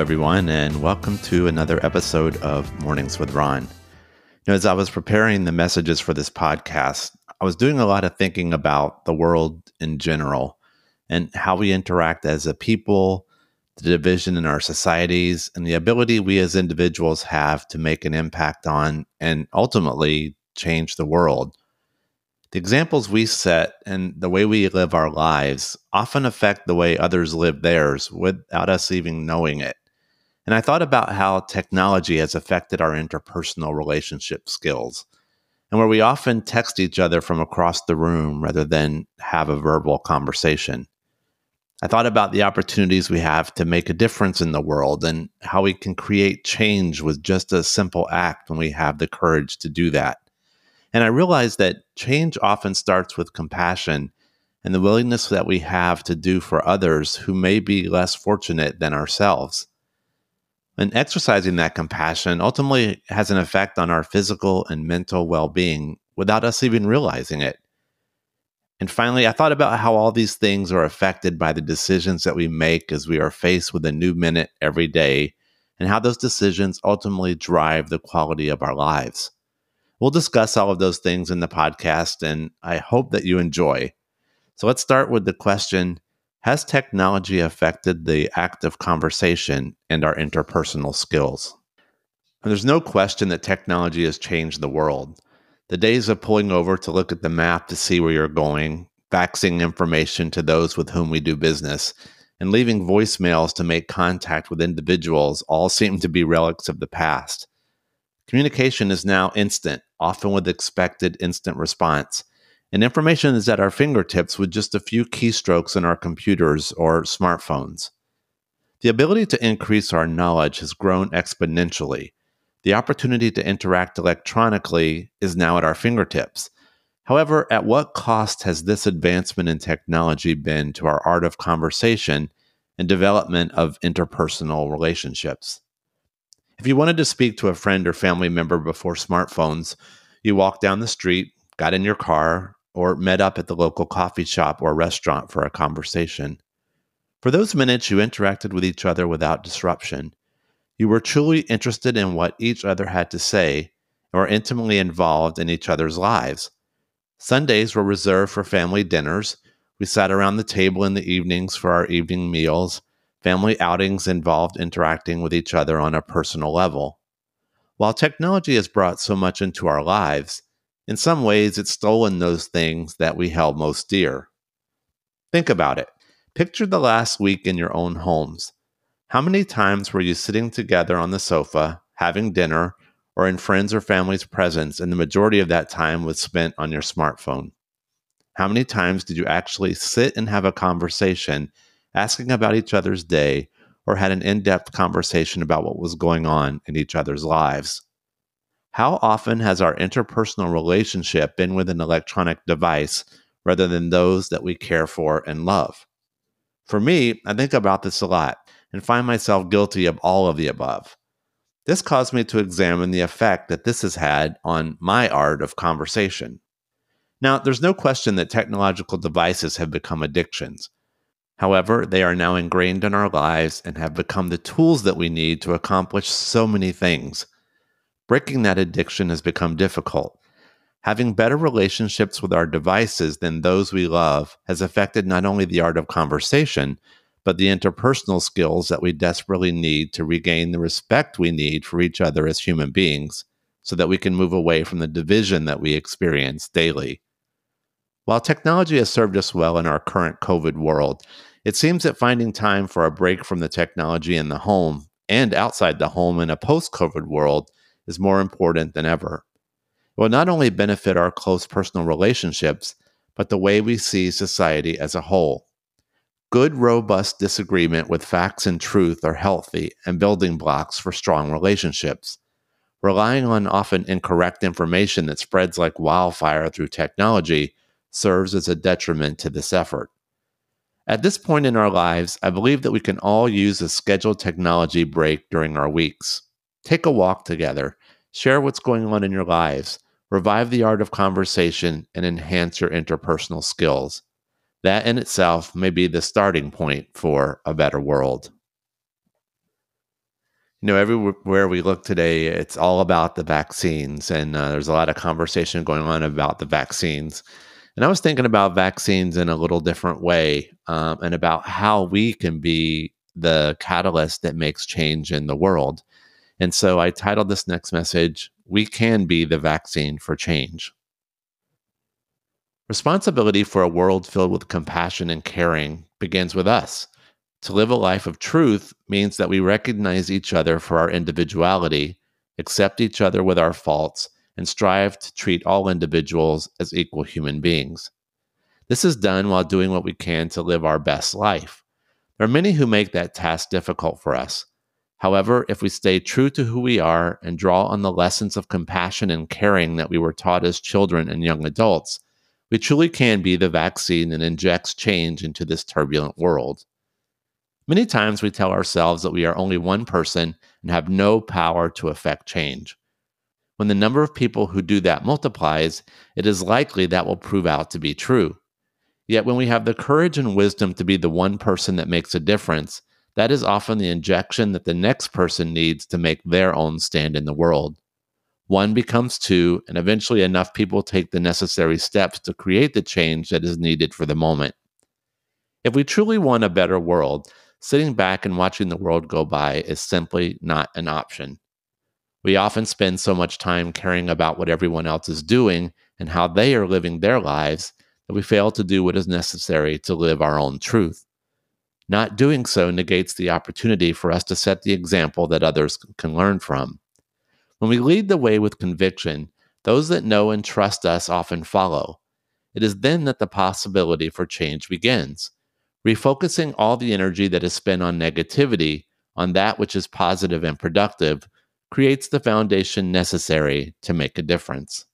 everyone, and welcome to another episode of Mornings with Ron. You know, as I was preparing the messages for this podcast, I was doing a lot of thinking about the world in general and how we interact as a people, the division in our societies, and the ability we as individuals have to make an impact on and ultimately change the world. The examples we set and the way we live our lives often affect the way others live theirs without us even knowing it. And I thought about how technology has affected our interpersonal relationship skills and where we often text each other from across the room rather than have a verbal conversation. I thought about the opportunities we have to make a difference in the world and how we can create change with just a simple act when we have the courage to do that. And I realized that change often starts with compassion and the willingness that we have to do for others who may be less fortunate than ourselves. And exercising that compassion ultimately has an effect on our physical and mental well being without us even realizing it. And finally, I thought about how all these things are affected by the decisions that we make as we are faced with a new minute every day, and how those decisions ultimately drive the quality of our lives. We'll discuss all of those things in the podcast, and I hope that you enjoy. So let's start with the question Has technology affected the act of conversation and our interpersonal skills? And there's no question that technology has changed the world. The days of pulling over to look at the map to see where you're going, faxing information to those with whom we do business, and leaving voicemails to make contact with individuals all seem to be relics of the past. Communication is now instant, often with expected instant response. And information is at our fingertips with just a few keystrokes in our computers or smartphones. The ability to increase our knowledge has grown exponentially. The opportunity to interact electronically is now at our fingertips. However, at what cost has this advancement in technology been to our art of conversation and development of interpersonal relationships? If you wanted to speak to a friend or family member before smartphones, you walked down the street, got in your car, or met up at the local coffee shop or restaurant for a conversation. For those minutes, you interacted with each other without disruption. You were truly interested in what each other had to say and were intimately involved in each other's lives. Sundays were reserved for family dinners. We sat around the table in the evenings for our evening meals Family outings involved interacting with each other on a personal level. While technology has brought so much into our lives, in some ways it's stolen those things that we held most dear. Think about it. Picture the last week in your own homes. How many times were you sitting together on the sofa, having dinner, or in friends or family's presence, and the majority of that time was spent on your smartphone? How many times did you actually sit and have a conversation asking about each other's day, or had an in depth conversation about what was going on in each other's lives. How often has our interpersonal relationship been with an electronic device rather than those that we care for and love? For me, I think about this a lot and find myself guilty of all of the above. This caused me to examine the effect that this has had on my art of conversation. Now, there's no question that technological devices have become addictions, However, they are now ingrained in our lives and have become the tools that we need to accomplish so many things. Breaking that addiction has become difficult. Having better relationships with our devices than those we love has affected not only the art of conversation, but the interpersonal skills that we desperately need to regain the respect we need for each other as human beings so that we can move away from the division that we experience daily. While technology has served us well in our current COVID world, it seems that finding time for a break from the technology in the home and outside the home in a post COVID world is more important than ever. It will not only benefit our close personal relationships, but the way we see society as a whole. Good, robust disagreement with facts and truth are healthy and building blocks for strong relationships. Relying on often incorrect information that spreads like wildfire through technology serves as a detriment to this effort. At this point in our lives, I believe that we can all use a scheduled technology break during our weeks. Take a walk together, share what's going on in your lives, revive the art of conversation, and enhance your interpersonal skills. That in itself may be the starting point for a better world. You know, everywhere we look today, it's all about the vaccines, and uh, there's a lot of conversation going on about the vaccines. And I was thinking about vaccines in a little different way um, and about how we can be the catalyst that makes change in the world. And so I titled this next message, We Can Be the Vaccine for Change. Responsibility for a world filled with compassion and caring begins with us. To live a life of truth means that we recognize each other for our individuality, accept each other with our faults, and strive to treat all individuals as equal human beings. This is done while doing what we can to live our best life. There are many who make that task difficult for us. However, if we stay true to who we are and draw on the lessons of compassion and caring that we were taught as children and young adults, we truly can be the vaccine that injects change into this turbulent world. Many times we tell ourselves that we are only one person and have no power to affect change. When the number of people who do that multiplies, it is likely that will prove out to be true. Yet when we have the courage and wisdom to be the one person that makes a difference, that is often the injection that the next person needs to make their own stand in the world. One becomes two, and eventually enough people take the necessary steps to create the change that is needed for the moment. If we truly want a better world, sitting back and watching the world go by is simply not an option. We often spend so much time caring about what everyone else is doing and how they are living their lives that we fail to do what is necessary to live our own truth. Not doing so negates the opportunity for us to set the example that others can learn from. When we lead the way with conviction, those that know and trust us often follow. It is then that the possibility for change begins refocusing all the energy that is spent on negativity on that which is positive and productive creates the foundation necessary to make a difference.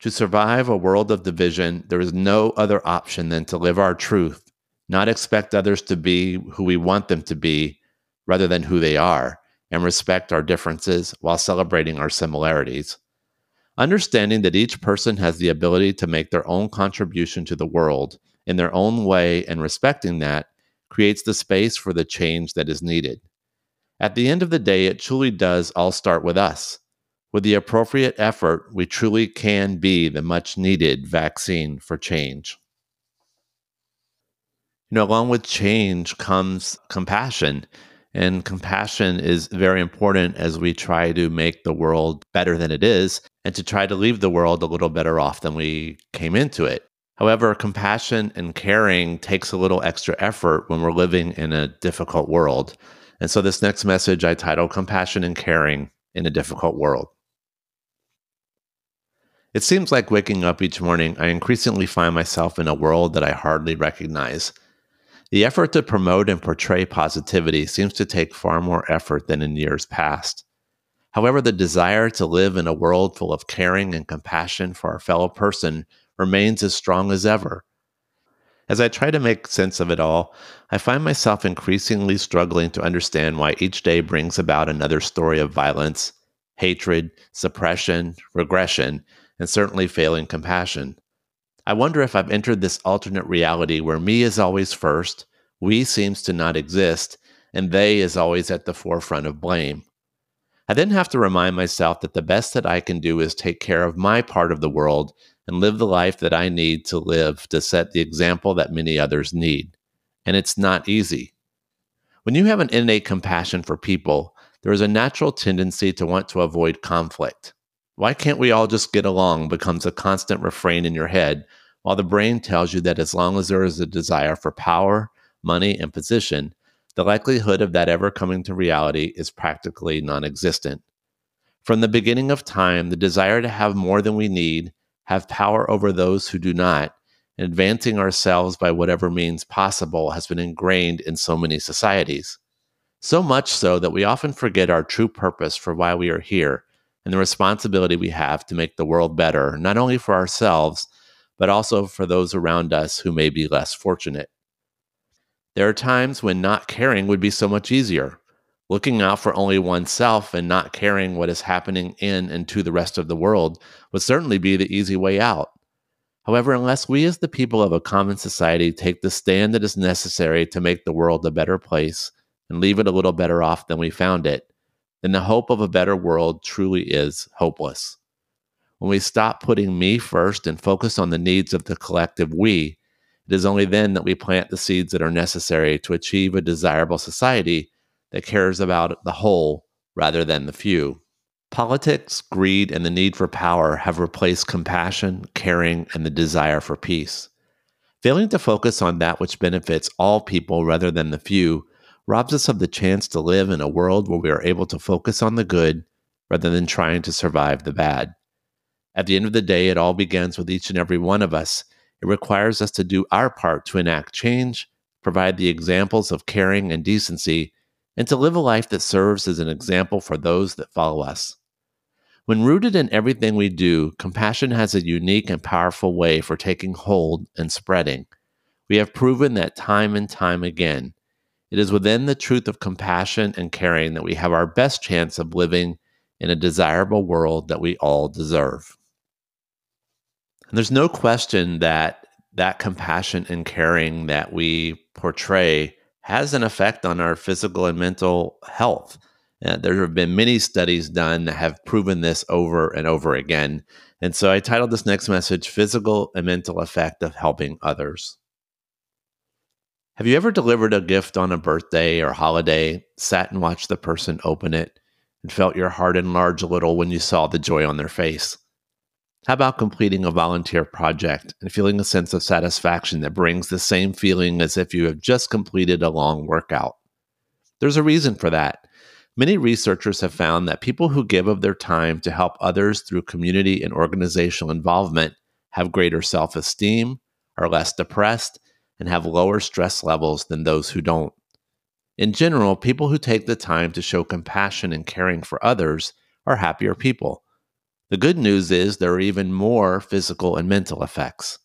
To survive a world of division, there is no other option than to live our truth, not expect others to be who we want them to be rather than who they are, and respect our differences while celebrating our similarities. Understanding that each person has the ability to make their own contribution to the world in their own way and respecting that creates the space for the change that is needed. At the end of the day, it truly does all start with us. With the appropriate effort, we truly can be the much needed vaccine for change. You know, along with change comes compassion. And compassion is very important as we try to make the world better than it is and to try to leave the world a little better off than we came into it. However, compassion and caring takes a little extra effort when we're living in a difficult world. And so, this next message I title Compassion and Caring in a Difficult World. It seems like waking up each morning, I increasingly find myself in a world that I hardly recognize. The effort to promote and portray positivity seems to take far more effort than in years past. However, the desire to live in a world full of caring and compassion for our fellow person remains as strong as ever. As I try to make sense of it all, I find myself increasingly struggling to understand why each day brings about another story of violence, hatred, suppression, regression, and certainly failing compassion. I wonder if I've entered this alternate reality where me is always first, we seems to not exist, and they is always at the forefront of blame. I then have to remind myself that the best that I can do is take care of my part of the world and live the life that I need to live to set the example that many others need. And it's not easy. When you have an innate compassion for people, there is a natural tendency to want to avoid conflict. Why can't we all just get along becomes a constant refrain in your head, while the brain tells you that as long as there is a desire for power, money, and position, the likelihood of that ever coming to reality is practically non existent. From the beginning of time, the desire to have more than we need have power over those who do not, and advancing ourselves by whatever means possible has been ingrained in so many societies. So much so that we often forget our true purpose for why we are here and the responsibility we have to make the world better, not only for ourselves, but also for those around us who may be less fortunate. There are times when not caring would be so much easier. Looking out for only oneself and not caring what is happening in and to the rest of the world would certainly be the easy way out. However, unless we as the people of a common society take the stand that is necessary to make the world a better place and leave it a little better off than we found it, then the hope of a better world truly is hopeless. When we stop putting me first and focus on the needs of the collective we, it is only then that we plant the seeds that are necessary to achieve a desirable society that cares about the whole rather than the few. Politics, greed, and the need for power have replaced compassion, caring, and the desire for peace. Failing to focus on that which benefits all people rather than the few robs us of the chance to live in a world where we are able to focus on the good rather than trying to survive the bad. At the end of the day, it all begins with each and every one of us. It requires us to do our part to enact change, provide the examples of caring and decency, and to live a life that serves as an example for those that follow us. When rooted in everything we do, compassion has a unique and powerful way for taking hold and spreading. We have proven that time and time again. It is within the truth of compassion and caring that we have our best chance of living in a desirable world that we all deserve. And there's no question that that compassion and caring that we portray has an effect on our physical and mental health. Uh, there have been many studies done that have proven this over and over again. And so I titled this next message Physical and Mental Effect of Helping Others. Have you ever delivered a gift on a birthday or holiday, sat and watched the person open it, and felt your heart enlarge a little when you saw the joy on their face? How about completing a volunteer project and feeling a sense of satisfaction that brings the same feeling as if you have just completed a long workout? There's a reason for that. Many researchers have found that people who give of their time to help others through community and organizational involvement have greater self esteem, are less depressed, and have lower stress levels than those who don't. In general, people who take the time to show compassion and caring for others are happier people. The good news is there are even more physical and mental effects.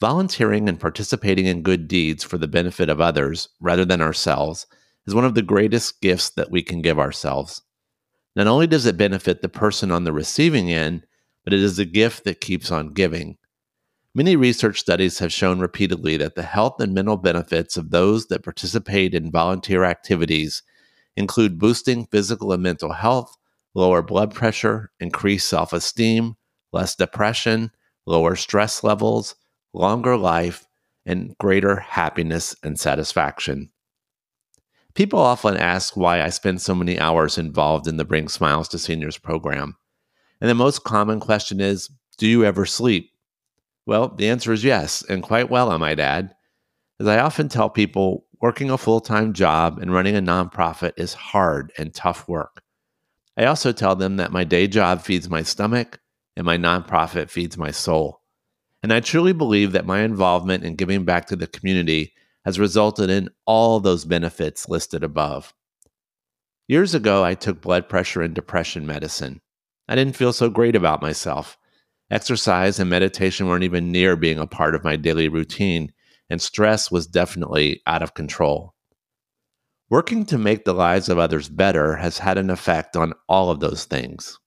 Volunteering and participating in good deeds for the benefit of others rather than ourselves is one of the greatest gifts that we can give ourselves. Not only does it benefit the person on the receiving end, but it is a gift that keeps on giving. Many research studies have shown repeatedly that the health and mental benefits of those that participate in volunteer activities include boosting physical and mental health, lower blood pressure, increased self esteem, less depression, lower stress levels, longer life, and greater happiness and satisfaction. People often ask why I spend so many hours involved in the Bring Smiles to Seniors program. And the most common question is Do you ever sleep? Well, the answer is yes, and quite well, I might add. As I often tell people, working a full time job and running a nonprofit is hard and tough work. I also tell them that my day job feeds my stomach and my nonprofit feeds my soul. And I truly believe that my involvement in giving back to the community has resulted in all those benefits listed above. Years ago, I took blood pressure and depression medicine. I didn't feel so great about myself. Exercise and meditation weren't even near being a part of my daily routine, and stress was definitely out of control. Working to make the lives of others better has had an effect on all of those things.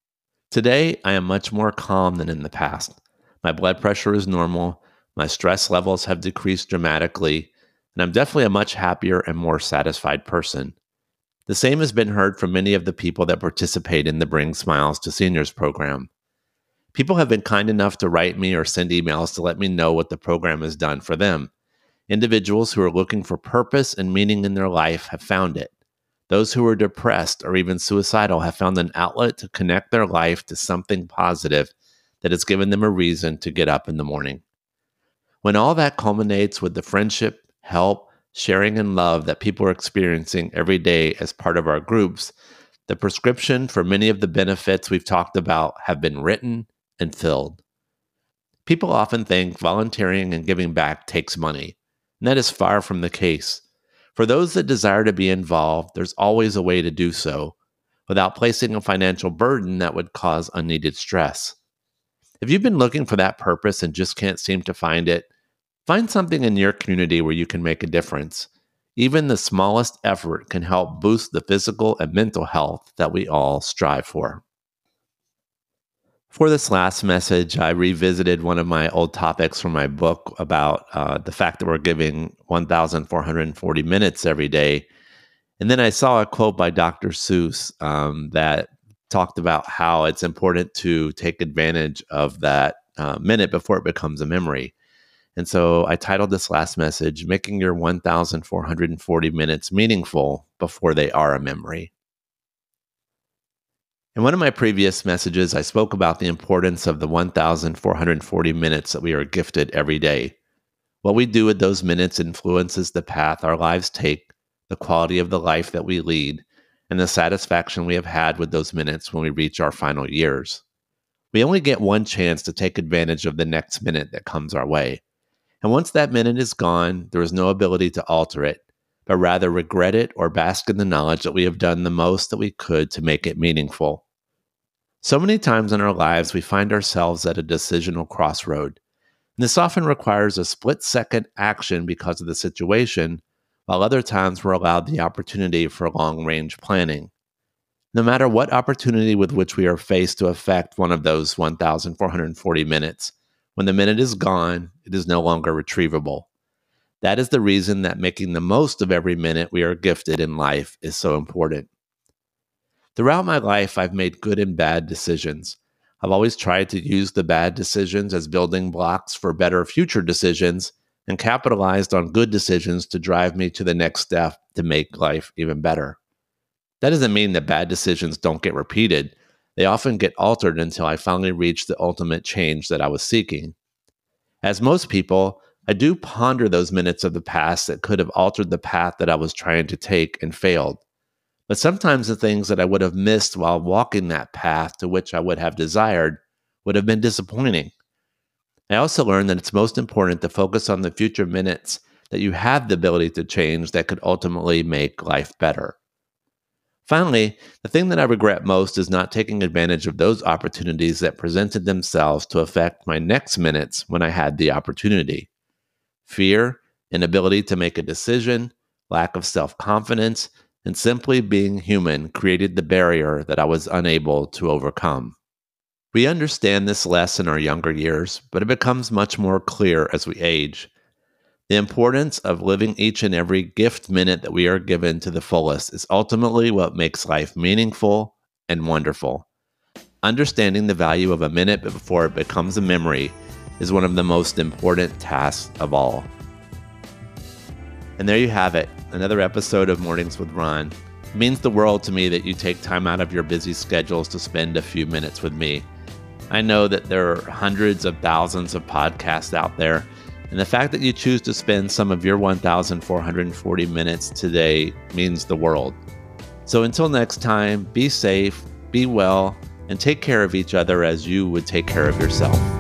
Today, I am much more calm than in the past. My blood pressure is normal, my stress levels have decreased dramatically, and I'm definitely a much happier and more satisfied person. The same has been heard from many of the people that participate in the Bring Smiles to Seniors program. People have been kind enough to write me or send emails to let me know what the program has done for them. Individuals who are looking for purpose and meaning in their life have found it. Those who are depressed or even suicidal have found an outlet to connect their life to something positive that has given them a reason to get up in the morning. When all that culminates with the friendship, help, sharing, and love that people are experiencing every day as part of our groups, the prescription for many of the benefits we've talked about have been written and filled. People often think volunteering and giving back takes money, and that is far from the case. For those that desire to be involved, there's always a way to do so without placing a financial burden that would cause unneeded stress. If you've been looking for that purpose and just can't seem to find it, Find something in your community where you can make a difference. Even the smallest effort can help boost the physical and mental health that we all strive for. For this last message, I revisited one of my old topics from my book about uh, the fact that we're giving 1,440 minutes every day. And then I saw a quote by Dr. Seuss um, that talked about how it's important to take advantage of that uh, minute before it becomes a memory. And so I titled this last message, Making Your 1,440 Minutes Meaningful Before They Are a Memory. In one of my previous messages, I spoke about the importance of the 1,440 minutes that we are gifted every day. What we do with those minutes influences the path our lives take, the quality of the life that we lead, and the satisfaction we have had with those minutes when we reach our final years. We only get one chance to take advantage of the next minute that comes our way. And once that minute is gone, there is no ability to alter it, but rather regret it or bask in the knowledge that we have done the most that we could to make it meaningful. So many times in our lives, we find ourselves at a decisional crossroad. And this often requires a split second action because of the situation, while other times we're allowed the opportunity for long range planning. No matter what opportunity with which we are faced to affect one of those 1,440 minutes, when the minute is gone, it is no longer retrievable. That is the reason that making the most of every minute we are gifted in life is so important. Throughout my life, I've made good and bad decisions. I've always tried to use the bad decisions as building blocks for better future decisions and capitalized on good decisions to drive me to the next step to make life even better. That doesn't mean that bad decisions don't get repeated, they often get altered until I finally reach the ultimate change that I was seeking. As most people, I do ponder those minutes of the past that could have altered the path that I was trying to take and failed. But sometimes the things that I would have missed while walking that path to which I would have desired would have been disappointing. I also learned that it's most important to focus on the future minutes that you have the ability to change that could ultimately make life better. Finally, the thing that I regret most is not taking advantage of those opportunities that presented themselves to affect my next minutes when I had the opportunity. Fear, inability to make a decision, lack of self confidence, and simply being human created the barrier that I was unable to overcome. We understand this less in our younger years, but it becomes much more clear as we age. The importance of living each and every gift minute that we are given to the fullest is ultimately what makes life meaningful and wonderful. Understanding the value of a minute before it becomes a memory is one of the most important tasks of all. And there you have it, another episode of Mornings with Ron. It means the world to me that you take time out of your busy schedules to spend a few minutes with me. I know that there are hundreds of thousands of podcasts out there and the fact that you choose to spend some of your 1,440 minutes today means the world. So until next time, be safe, be well, and take care of each other as you would take care of yourself.